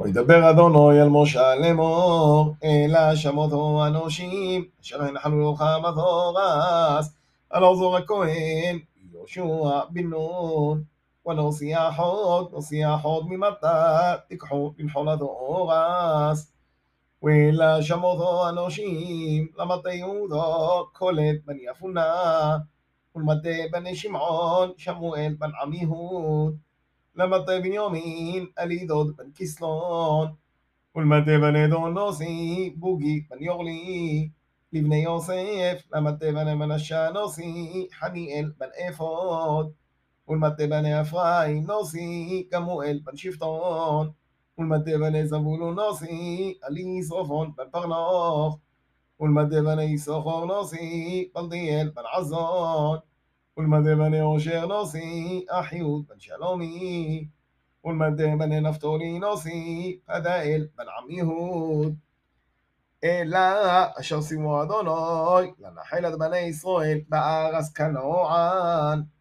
וידבר אדון אוי אל משה לאמור, אלא שמותו אנושים, אשר הנחלו לו חמזורס, על עזור הכהן, יהושע בן נון, ונוסי החוד, נוסי לא החוד ממטה, תיקחו במחולתו אורס. ואלא שמותו אנושים, למטה יהודו, קולט בן יפונה, ולמטה בני שמעון, שמואל בן עמיהוד. لما طيب يومين أليدود بن كسلون والمتى بنيدون نوسي بوغي بن يغلي لبني يوسف لما تبنى منشا نوسي حنيئل بن إفود ולמטה בני אפרים נוסי, גמואל בן שבטון. ולמטה בני זבולון נוסי, עלי ישרופון בן פרנוך. ולמטה בני יששכור נוסי, פלדיאל בן עזון. والمدى بني אושר נוסי, אחיות בן שלומי. ולמדי בני נפתולי נוסי, פדאל בן עמיהוד. אלא אשר שימו אדוני, לנחל את בני ישראל, בארץ כנוען.